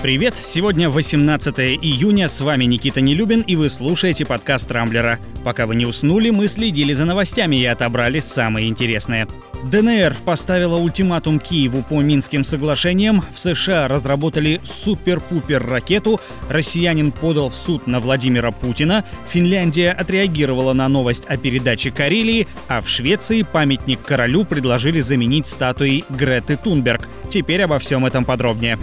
Привет! Сегодня 18 июня, с вами Никита Нелюбин, и вы слушаете подкаст «Рамблера». Пока вы не уснули, мы следили за новостями и отобрали самые интересные. ДНР поставила ультиматум Киеву по Минским соглашениям, в США разработали супер-пупер ракету, россиянин подал в суд на Владимира Путина, Финляндия отреагировала на новость о передаче Карелии, а в Швеции памятник королю предложили заменить статуей Греты Тунберг. Теперь обо всем этом подробнее.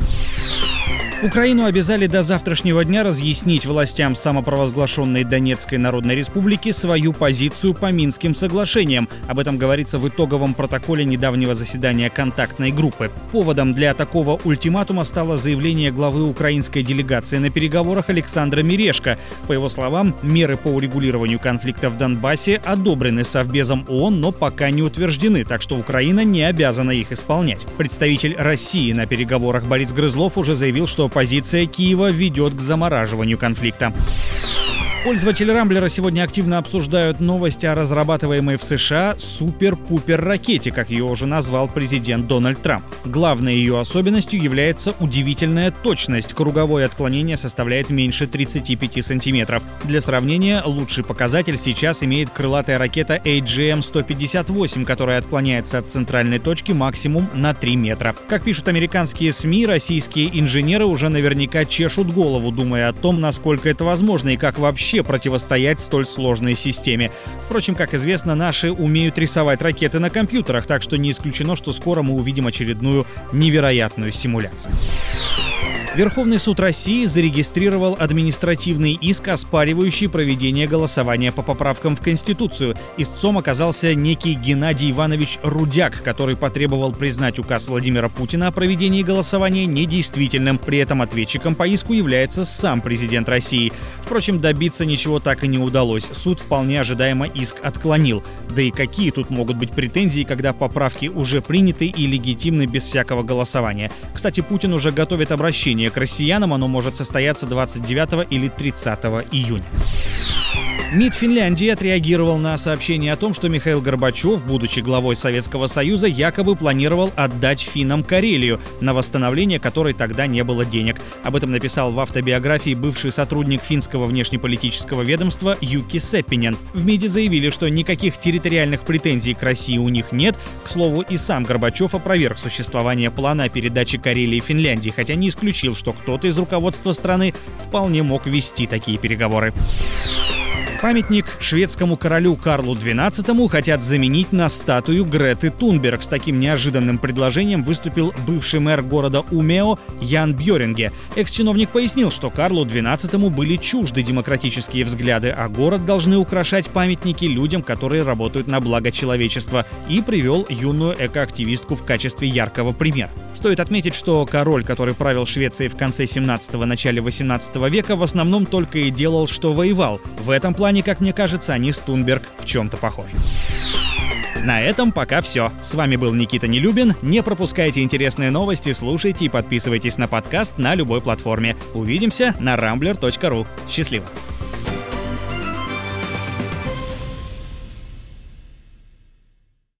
Украину обязали до завтрашнего дня разъяснить властям самопровозглашенной Донецкой Народной Республики свою позицию по Минским соглашениям. Об этом говорится в итоговом протоколе недавнего заседания контактной группы. Поводом для такого ультиматума стало заявление главы украинской делегации на переговорах Александра Мирешко. По его словам, меры по урегулированию конфликта в Донбассе одобрены Совбезом ООН, но пока не утверждены, так что Украина не обязана их исполнять. Представитель России на переговорах Борис Грызлов уже заявил, что позиция Киева ведет к замораживанию конфликта. Пользователи Рамблера сегодня активно обсуждают новости о разрабатываемой в США супер-пупер ракете, как ее уже назвал президент Дональд Трамп. Главной ее особенностью является удивительная точность. Круговое отклонение составляет меньше 35 сантиметров. Для сравнения, лучший показатель сейчас имеет крылатая ракета AGM-158, которая отклоняется от центральной точки максимум на 3 метра. Как пишут американские СМИ, российские инженеры уже наверняка чешут голову, думая о том, насколько это возможно и как вообще вообще противостоять столь сложной системе. Впрочем, как известно, наши умеют рисовать ракеты на компьютерах, так что не исключено, что скоро мы увидим очередную невероятную симуляцию. Верховный суд России зарегистрировал административный иск, оспаривающий проведение голосования по поправкам в Конституцию. Истцом оказался некий Геннадий Иванович Рудяк, который потребовал признать указ Владимира Путина о проведении голосования недействительным. При этом ответчиком по иску является сам президент России. Впрочем, добиться ничего так и не удалось. Суд вполне ожидаемо иск отклонил. Да и какие тут могут быть претензии, когда поправки уже приняты и легитимны без всякого голосования? Кстати, Путин уже готовит обращение к россиянам оно может состояться 29 или 30 июня. МИД Финляндии отреагировал на сообщение о том, что Михаил Горбачев, будучи главой Советского Союза, якобы планировал отдать финнам Карелию, на восстановление которой тогда не было денег. Об этом написал в автобиографии бывший сотрудник финского внешнеполитического ведомства Юки Сеппинен. В МИДе заявили, что никаких территориальных претензий к России у них нет. К слову, и сам Горбачев опроверг существование плана о передаче Карелии Финляндии, хотя не исключил, что кто-то из руководства страны вполне мог вести такие переговоры. Памятник шведскому королю Карлу XII хотят заменить на статую Греты Тунберг. С таким неожиданным предложением выступил бывший мэр города Умео Ян Бьоринге. Экс-чиновник пояснил, что Карлу XII были чужды демократические взгляды, а город должны украшать памятники людям, которые работают на благо человечества, и привел юную экоактивистку в качестве яркого примера. Стоит отметить, что король, который правил Швецией в конце 17-го, начале 18 века, в основном только и делал, что воевал. В этом плане плане, как мне кажется, они с Тунберг в чем-то похожи. На этом пока все. С вами был Никита Нелюбин. Не пропускайте интересные новости, слушайте и подписывайтесь на подкаст на любой платформе. Увидимся на rambler.ru. Счастливо!